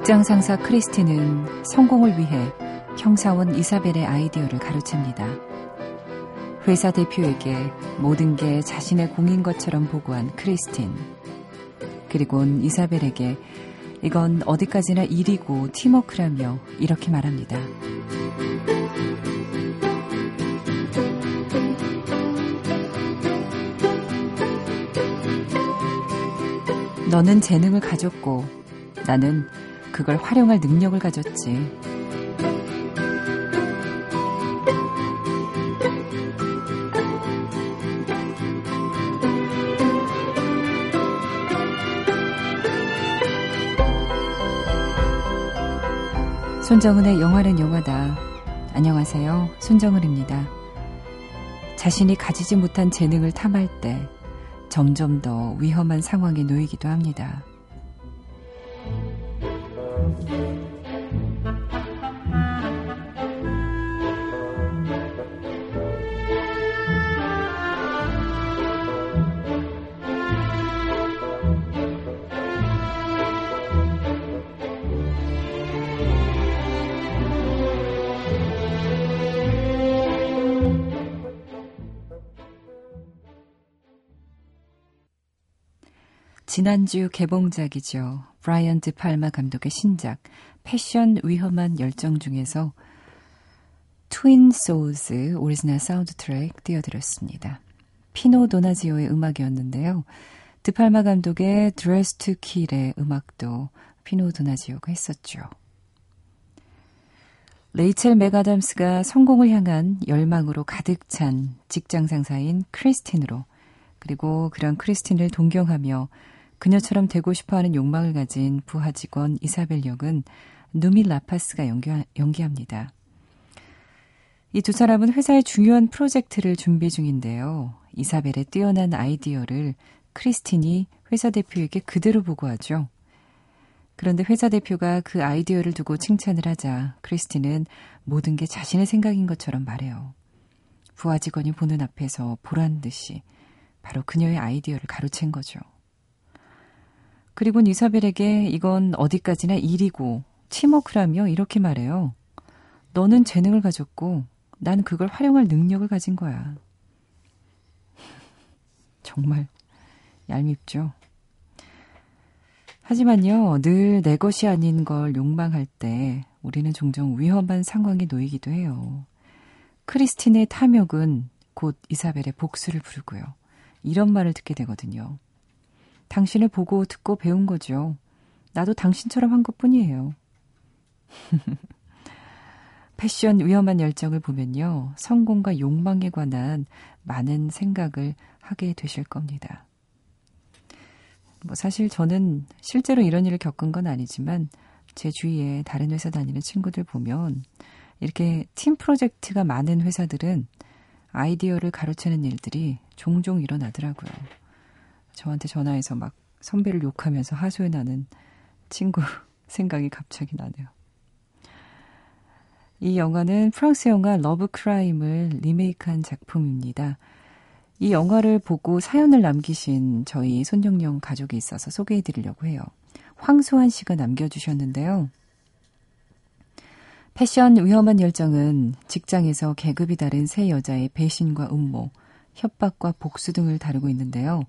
직장 상사 크리스티는 성공을 위해 형사원 이사벨의 아이디어를 가르칩니다. 회사 대표에게 모든 게 자신의 공인 것처럼 보고한 크리스틴. 그리곤 이사벨에게 이건 어디까지나 일이고 팀워크라며 이렇게 말합니다. 너는 재능을 가졌고 나는 그걸 활용할 능력을 가졌지. 손정은의 영화는 영화다. 안녕하세요. 손정은입니다. 자신이 가지지 못한 재능을 탐할 때 점점 더 위험한 상황에 놓이기도 합니다. thank you 지난주 개봉작이죠. 브라이언 드 팔마 감독의 신작 Passion 위험한 열정 중에서 Twin Souls 오리지널 사운드 트랙 띄워드렸습니다. 피노 도나지오의 음악이었는데요. 드팔마 감독의 Dressed to Kill의 음악도 피노 도나지오가 했었죠. 레이첼 맥아담스가 성공을 향한 열망으로 가득 찬 직장 상사인 크리스틴으로 그리고 그런 크리스틴을 동경하며 그녀처럼 되고 싶어하는 욕망을 가진 부하 직원 이사벨 역은 누미 라파스가 연기, 연기 합니다. 이 두 사람은 회사의 중요한 프로젝트를 준비 중인데요. 이사벨의 뛰어난 아이디어를 크리스틴이 회사 대표에게 그대로 보고하죠. 그런데 회사 대표가 그 아이디어를 두고 칭찬을 하자 크리스틴은 모든 게 자신의 생각인 것처럼 말해요. 부하 직원이 보는 앞에서 보란 듯이 바로 그녀의 아이디어를 가로챈 거죠. 그리고 이사벨에게 이건 어디까지나 일이고 팀워크라며 이렇게 말해요. 너는 재능을 가졌고 난 그걸 활용할 능력을 가진 거야. 정말 얄밉죠. 하지만요, 늘 내 것이 아닌 걸 욕망할 때 우리는 종종 위험한 상황에 놓이기도 해요. 크리스틴의 탐욕은 곧 이사벨의 복수를 부르고요. 이런 말을 듣게 되거든요. 당신을 보고 듣고 배운 거죠. 나도 당신처럼 한 것 뿐이에요. 패션 위험한 열정을 보면요. 성공과 욕망에 관한 많은 생각을 하게 되실 겁니다. 뭐 사실 저는 실제로 이런 일을 겪은 건 아니지만 제 주위에 다른 회사 다니는 친구들 보면 이렇게 팀 프로젝트가 많은 회사들은 아이디어를 가로채는 일들이 종종 일어나더라고요. 저한테 전화해서 막 선배를 욕하면서 하소연하는 친구 생각이 갑자기 나네요. 이 영화는 프랑스 영화 Love Crime을 리메이크한 작품입니다. 이 영화를 보고 사연을 남기신 저희 손정령 가족이 있어서 소개해 드리려고 해요. 황소한 씨가 남겨주셨는데요. 패션 위험한 열정은 직장에서 계급이 다른 세 여자의 배신과 음모, 협박과 복수 등을 다루고 있는데요.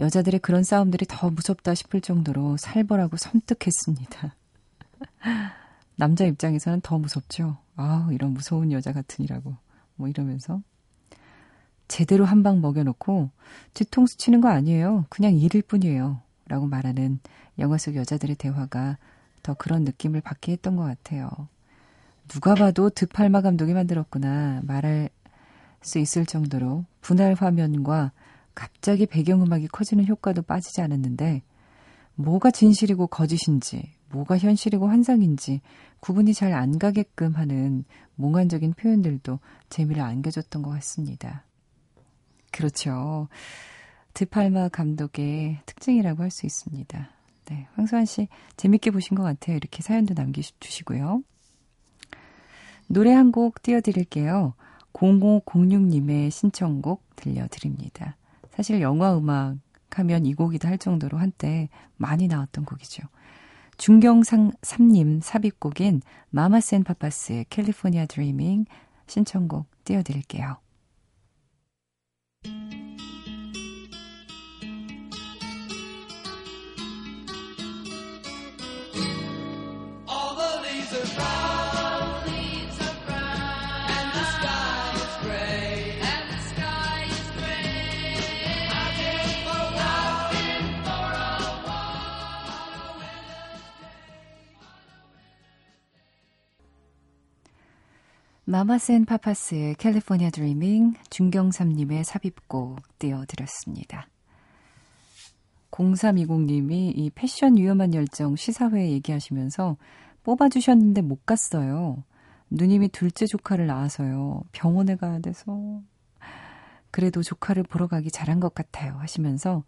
여자들의 그런 싸움들이 더 무섭다 싶을 정도로 살벌하고 섬뜩했습니다. 남자 입장에서는 더 무섭죠. 아, 이런 무서운 여자 같으니라고. 뭐 이러면서. 제대로 한 방 먹여놓고 뒤통수 치는 거 아니에요. 그냥 일일 뿐이에요. 라고 말하는 영화 속 여자들의 대화가 더 그런 느낌을 받게 했던 것 같아요. 누가 봐도 드팔마 감독이 만들었구나 말할 수 있을 정도로 분할 화면과 갑자기 배경음악이 커지는 효과도 빠지지 않았는데 뭐가 진실이고 거짓인지 뭐가 현실이고 환상인지 구분이 잘 안 가게끔 하는 몽환적인 표현들도 재미를 안겨줬던 것 같습니다. 그렇죠. 드팔마 감독의 특징이라고 할 수 있습니다. 네, 황수환 씨 재밌게 보신 것 같아요. 이렇게 사연도 남겨주시고요. 노래 한 곡 띄워드릴게요. 0506님의 신청곡 들려드립니다. 사실 영화 음악 하면 이 곡이다 할 정도로 한때 많이 나왔던 곡이죠. 중경상 3님 삽입곡인 마마센 파파스의 캘리포니아 드리밍 신청곡 띄워드릴게요. 마마센 파파스의 캘리포니아 드리밍 중경삼님의 삽입곡 띄워드렸습니다. 0320님이 이 패션 위험한 열정 시사회 얘기하시면서 뽑아주셨는데 못 갔어요. 누님이 둘째 조카를 낳아서요. 병원에 가야 돼서. 그래도 조카를 보러 가기 잘한 것 같아요. 하시면서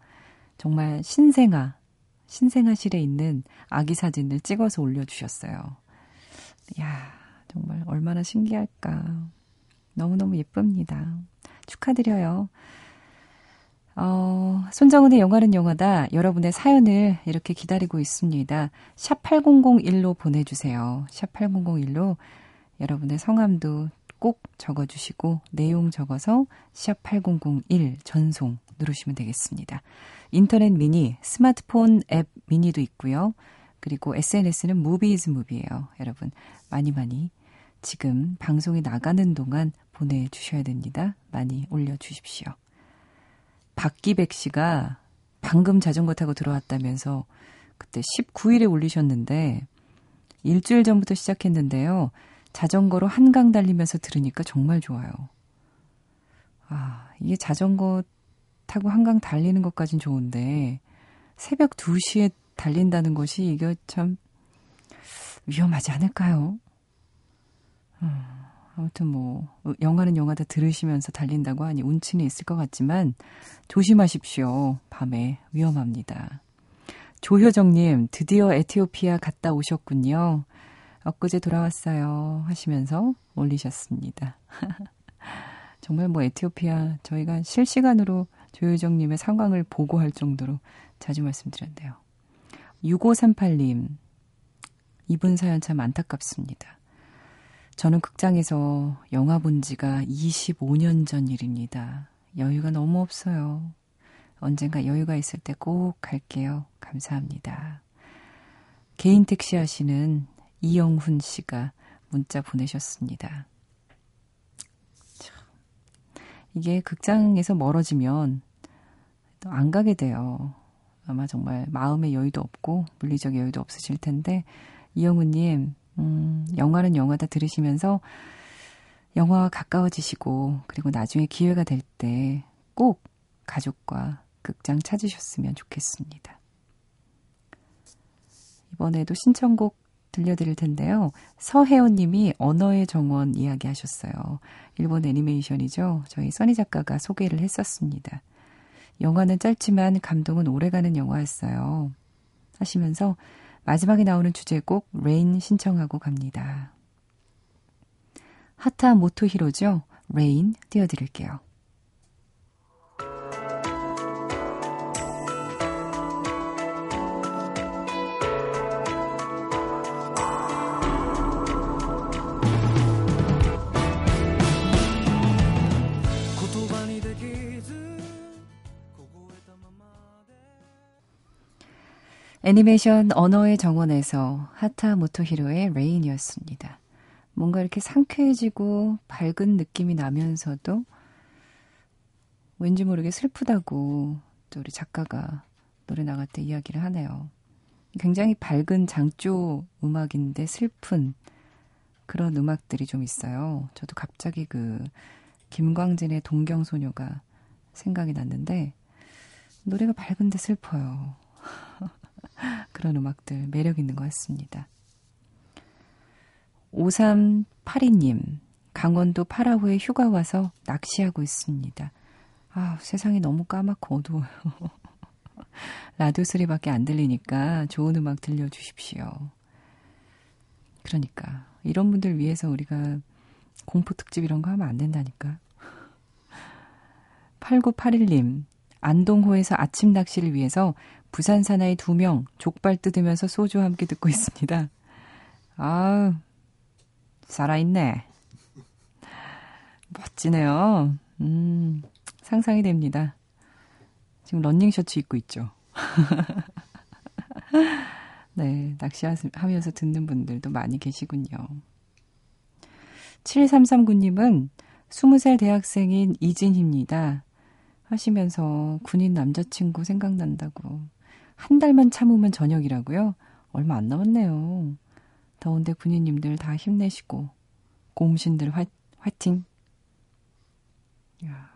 정말 신생아, 신생아실에 있는 아기 사진을 찍어서 올려주셨어요. 야 정말 얼마나 신기할까. 너무너무 예쁩니다. 축하드려요. 어, 손정은의 영화는 영화다. 여러분의 사연을 이렇게 기다리고 있습니다. 샵 8001로 보내주세요. 샵 8001로 여러분의 성함도 꼭 적어주시고 내용 적어서 샵 8001 전송 누르시면 되겠습니다. 인터넷 미니, 스마트폰 앱 미니도 있고요. 그리고 SNS는 무비즈 무비예요. 여러분 많이 많이 지금 방송이 나가는 동안 보내주셔야 됩니다. 많이 올려주십시오. 박기백 씨가 방금 자전거 타고 들어왔다면서 그때 19일에 올리셨는데 일주일 전부터 시작했는데요. 자전거로 한강 달리면서 들으니까 정말 좋아요. 아, 이게 자전거 타고 한강 달리는 것까진 좋은데 새벽 2시에 달린다는 것이 이게 참 위험하지 않을까요? 음, 아무튼 뭐 영화는 영화다 들으시면서 달린다고 하니 운치는 있을 것 같지만 조심하십시오. 밤에 위험합니다. 조효정님 드디어 에티오피아 갔다 오셨군요. 엊그제 돌아왔어요 하시면서 올리셨습니다. 정말 뭐 에티오피아 저희가 실시간으로 조효정님의 상황을 보고할 정도로 자주 말씀드렸는데요. 6538님 이분 사연 참 안타깝습니다. 저는 극장에서 영화 본 지가 25년 전 일입니다. 여유가 너무 없어요. 언젠가 여유가 있을 때 꼭 갈게요. 감사합니다. 개인 택시 하시는 이영훈 씨가 문자 보내셨습니다. 이게 극장에서 멀어지면 안 가게 돼요. 아마 정말 마음의 여유도 없고 물리적 여유도 없으실 텐데 이영훈님 음, 영화는 영화다 들으시면서 영화와 가까워지시고 그리고 나중에 기회가 될 때 꼭 가족과 극장 찾으셨으면 좋겠습니다. 이번에도 신청곡 들려드릴 텐데요. 서혜원 님이 언어의 정원 이야기 하셨어요. 일본 애니메이션이죠. 저희 써니 작가가 소개를 했었습니다. 영화는 짧지만 감동은 오래가는 영화였어요. 하시면서 마지막에 나오는 주제곡 Rain 신청하고 갑니다. 하타 모토 히로죠. Rain 띄워드릴게요. 애니메이션 언어의 정원에서 하타 모토히로의 레인이었습니다. 뭔가 이렇게 상쾌해지고 밝은 느낌이 나면서도 왠지 모르게 슬프다고 또 우리 작가가 노래 나갈 때 이야기를 하네요. 굉장히 밝은 장조 음악인데 슬픈 그런 음악들이 좀 있어요. 저도 갑자기 그 김광진의 동경소녀가 생각이 났는데 노래가 밝은데 슬퍼요. 그런 음악들 매력 있는 것 같습니다. 5382님, 강원도 파라후에 휴가 와서 낚시하고 있습니다. 아, 세상이 너무 까맣고 어두워요. 라디오 소리밖에 안 들리니까 좋은 음악 들려주십시오. 그러니까 이런 분들 위해서 우리가 공포 특집 이런 거 하면 안 된다니까. 8981님, 안동호에서 아침 낚시를 위해서 부산 사나이 두 명 족발 뜯으면서 소주와 함께 듣고 있습니다. 아우, 살아있네. 멋지네요. 음, 상상이 됩니다. 지금 런닝 셔츠 입고 있죠. 네, 낚시하면서 듣는 분들도 많이 계시군요. 7339님은 20살 대학생인 이진입니다. 하시면서 군인 남자친구 생각난다고. 한 달만 참으면 저녁이라고요? 얼마 안 남았네요. 더운데 군인님들 다 힘내시고, 고음신들 화, 화이팅! 야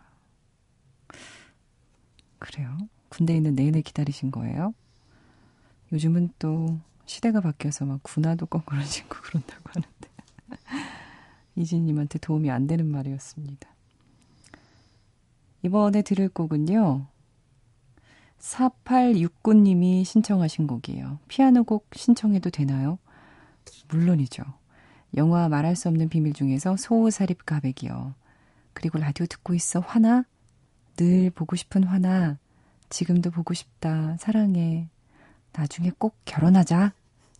그래요? 군대에 있는 내내 기다리신 거예요? 요즘은 또 시대가 바뀌어서 막 군화도 거꾸로 신고 그런다고 하는데. 이진님한테 도움이 안 되는 말이었습니다. 이번에 들을 곡은요. 4869님이 신청하신 곡이에요. 피아노 곡 신청해도 되나요? 물론이죠. 영화 말할 수 없는 비밀 중에서 소호사립 가백이요. 그리고 라디오 듣고 있어 화나? 늘 보고 싶은 화나. 지금도 보고 싶다. 사랑해. 나중에 꼭 결혼하자.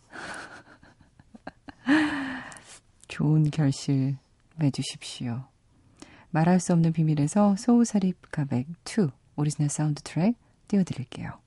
좋은 결실 맺으십시오. 말할 수 없는 비밀에서 소우사립 가백 2 오리지널 사운드 트랙 띄워드릴게요.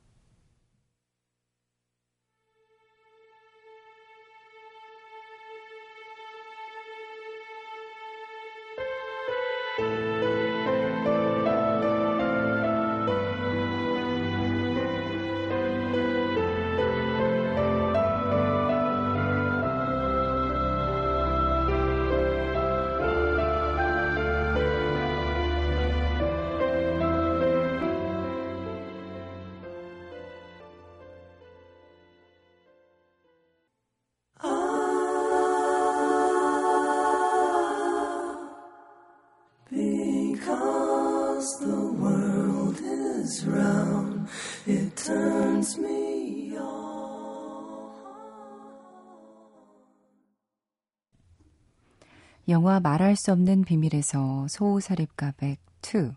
영화 말할 수 없는 비밀에서 소우사립가백 2.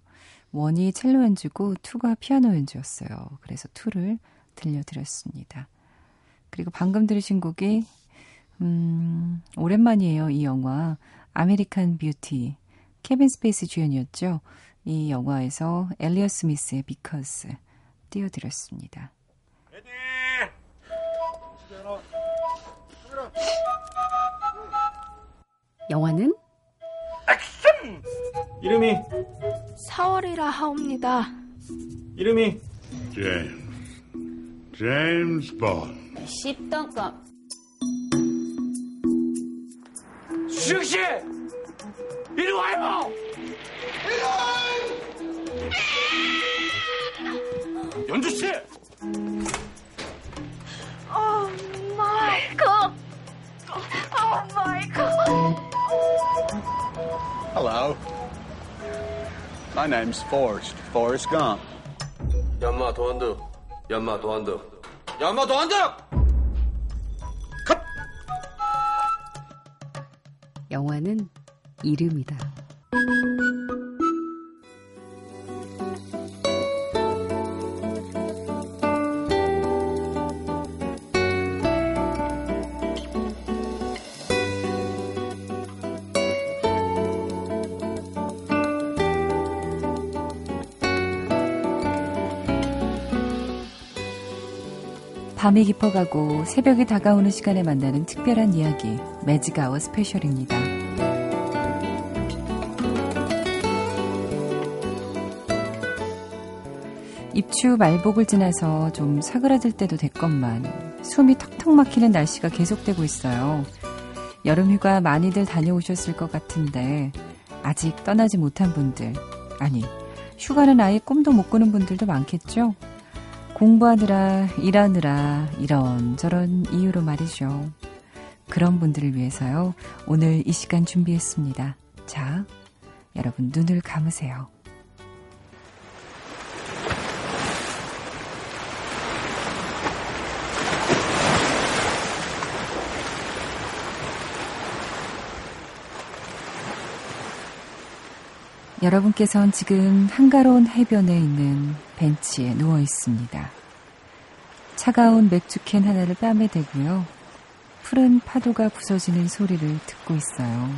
원이 첼로 연주고 2가 피아노 연주였어요. 그래서 2를 들려드렸습니다. 그리고 방금 들으신 곡이 음, 오랜만이에요. 이 영화 아메리칸 뷰티 케빈 스페이스 주연이었죠. 이 영화에서 엘리엇 스미스의 Because 띄워드렸습니다. 에디! 영화는 액션! 이름이 4월이라 하옵니다. 이름이 제임스. 제임스 본. 10등급. 수정 씨! 이리 와요! 연주 씨! 어, 마이크. 어, 마이크. Hello. My name's Forrest. Forrest Gump. 연마 도안드. 연마 도안드. 연마 도안드! 컷! 영화는 이름이다. 밤이 깊어가고 새벽이 다가오는 시간에 만나는 특별한 이야기, 매직아워 스페셜입니다. 입추 말복을 지나서 좀 사그라들 때도 됐건만 숨이 턱턱 막히는 날씨가 계속되고 있어요. 여름휴가 많이들 다녀오셨을 것 같은데 아직 떠나지 못한 분들, 아니, 휴가는 아예 꿈도 못 꾸는 분들도 많겠죠? 공부하느라, 일하느라, 이런저런 이유로 말이죠. 그런 분들을 위해서요. 오늘 이 시간 준비했습니다. 자, 여러분 눈을 감으세요. 여러분께선 지금 한가로운 해변에 있는 벤치에 누워 있습니다. 차가운 맥주캔 하나를 뺨에 대고요. 푸른 파도가 부서지는 소리를 듣고 있어요.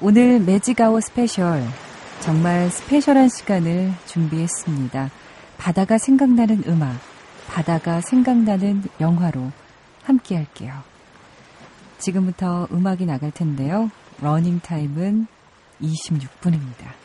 오늘 매직아워 스페셜 정말 스페셜한 시간을 준비했습니다. 바다가 생각나는 음악, 바다가 생각나는 영화로 함께 할게요. 지금부터 음악이 나갈 텐데요. 러닝 타임은 26분입니다.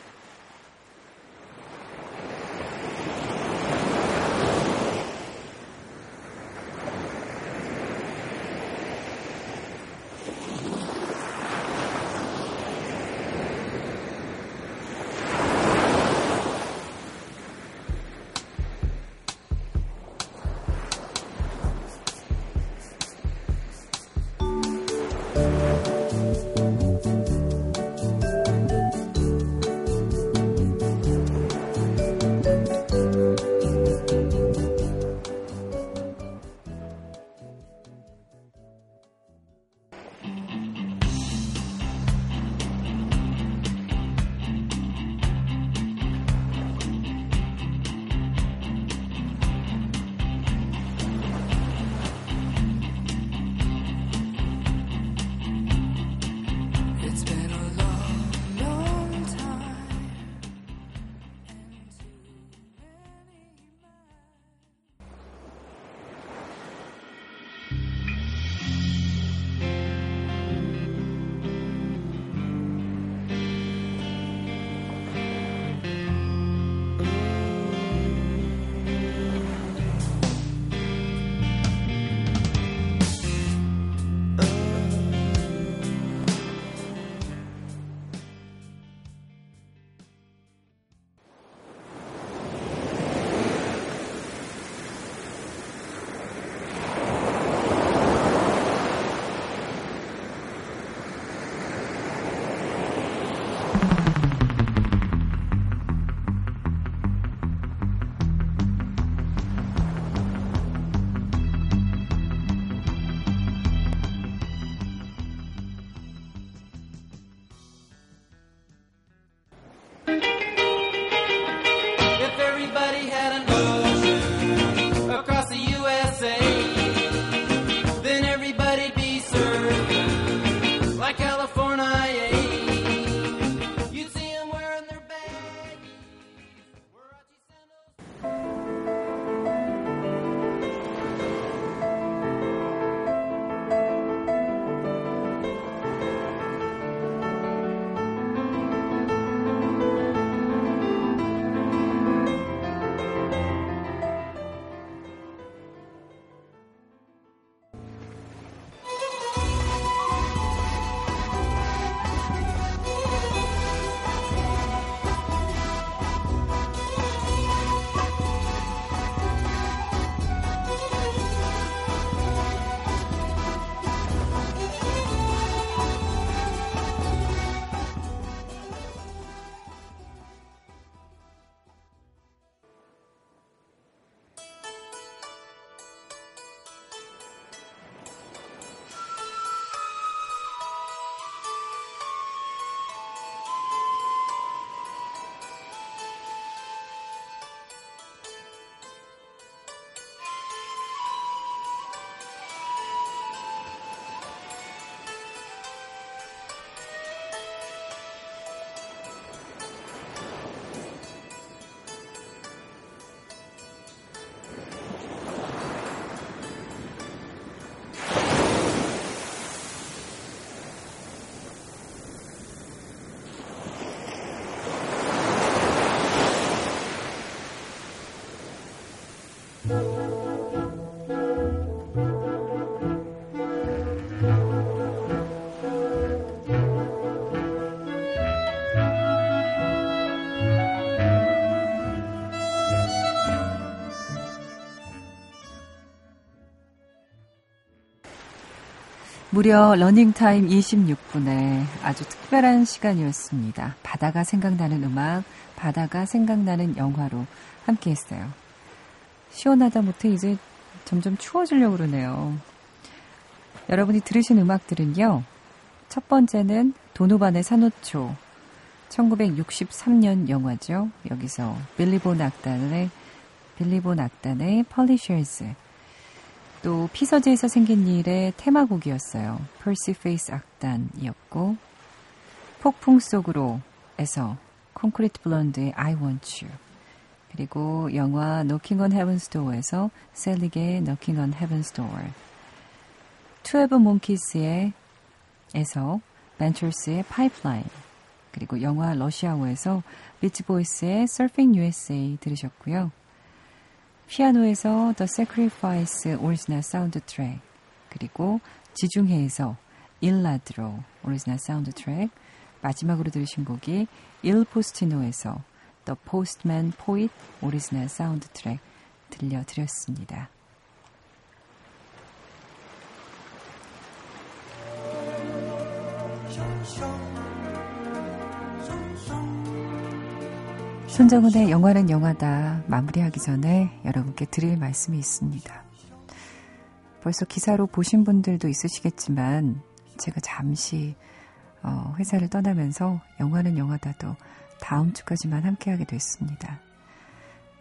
무려 러닝타임 26분에 아주 특별한 시간이었습니다. 바다가 생각나는 음악, 바다가 생각나는 영화로 함께 했어요. 시원하다 못해 이제 점점 추워지려고 그러네요. 여러분이 들으신 음악들은요, 첫 번째는 도노반의 산호초. 1963년 영화죠. 여기서 빌리본 악단의 빌리본 악단의 펄리셔즈. 또 피서지에서 생긴 일의 테마곡이었어요. 퍼시 페이스 악단이었고 폭풍 속으로에서 콘크리트 블론드의 I Want You 그리고 영화 Knocking on Heaven's Door에서 젤리그의 Knocking on Heaven's Door Twelve Monkeys의 에서 벤처스의 Pipeline 그리고 영화 러시아워에서 비치보이스의 Surfing USA 들으셨고요. 피아노에서 The Sacrifice 오리지널 사운드 트랙 그리고 지중해에서 일라드로 오리지널 사운드 트랙 마지막으로 들으신 곡이 일 포스티노에서 The Postman Poet 오리지널 사운드 트랙 들려드렸습니다. 손정은의 영화는 영화다 마무리하기 전에 여러분께 드릴 말씀이 있습니다. 벌써 기사로 보신 분들도 있으시겠지만 제가 잠시 어, 회사를 떠나면서 영화는 영화다도 다음 주까지만 함께하게 됐습니다.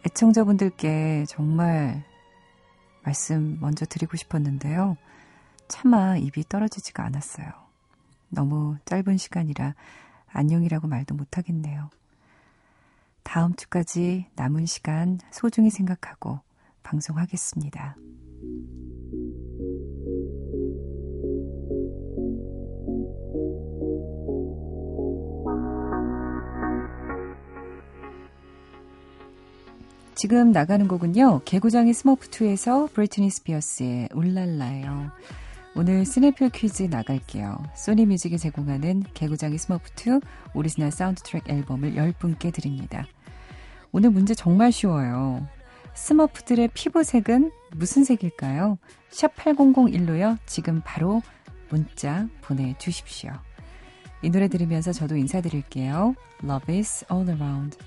애청자분들께 정말 말씀 먼저 드리고 싶었는데요. 차마 입이 떨어지지가 않았어요. 너무 짧은 시간이라 안녕이라고 말도 못하겠네요. 다음 주까지 남은 시간 소중히 생각하고 방송하겠습니다. 지금 나가는 곡은요. 개구장의 스머프2에서 브리트니 스피어스의 울랄라예요. 오늘 시네필 퀴즈 나갈게요. 소니 뮤직이 제공하는 개구쟁이 스머프2 오리지널 사운드 트랙 앨범을 10분께 드립니다. 오늘 문제 정말 쉬워요. 스머프들의 피부색은 무슨 색일까요? 샵 8001로요. 지금 바로 문자 보내주십시오. 이 노래 들으면서 저도 인사드릴게요. Love is all around.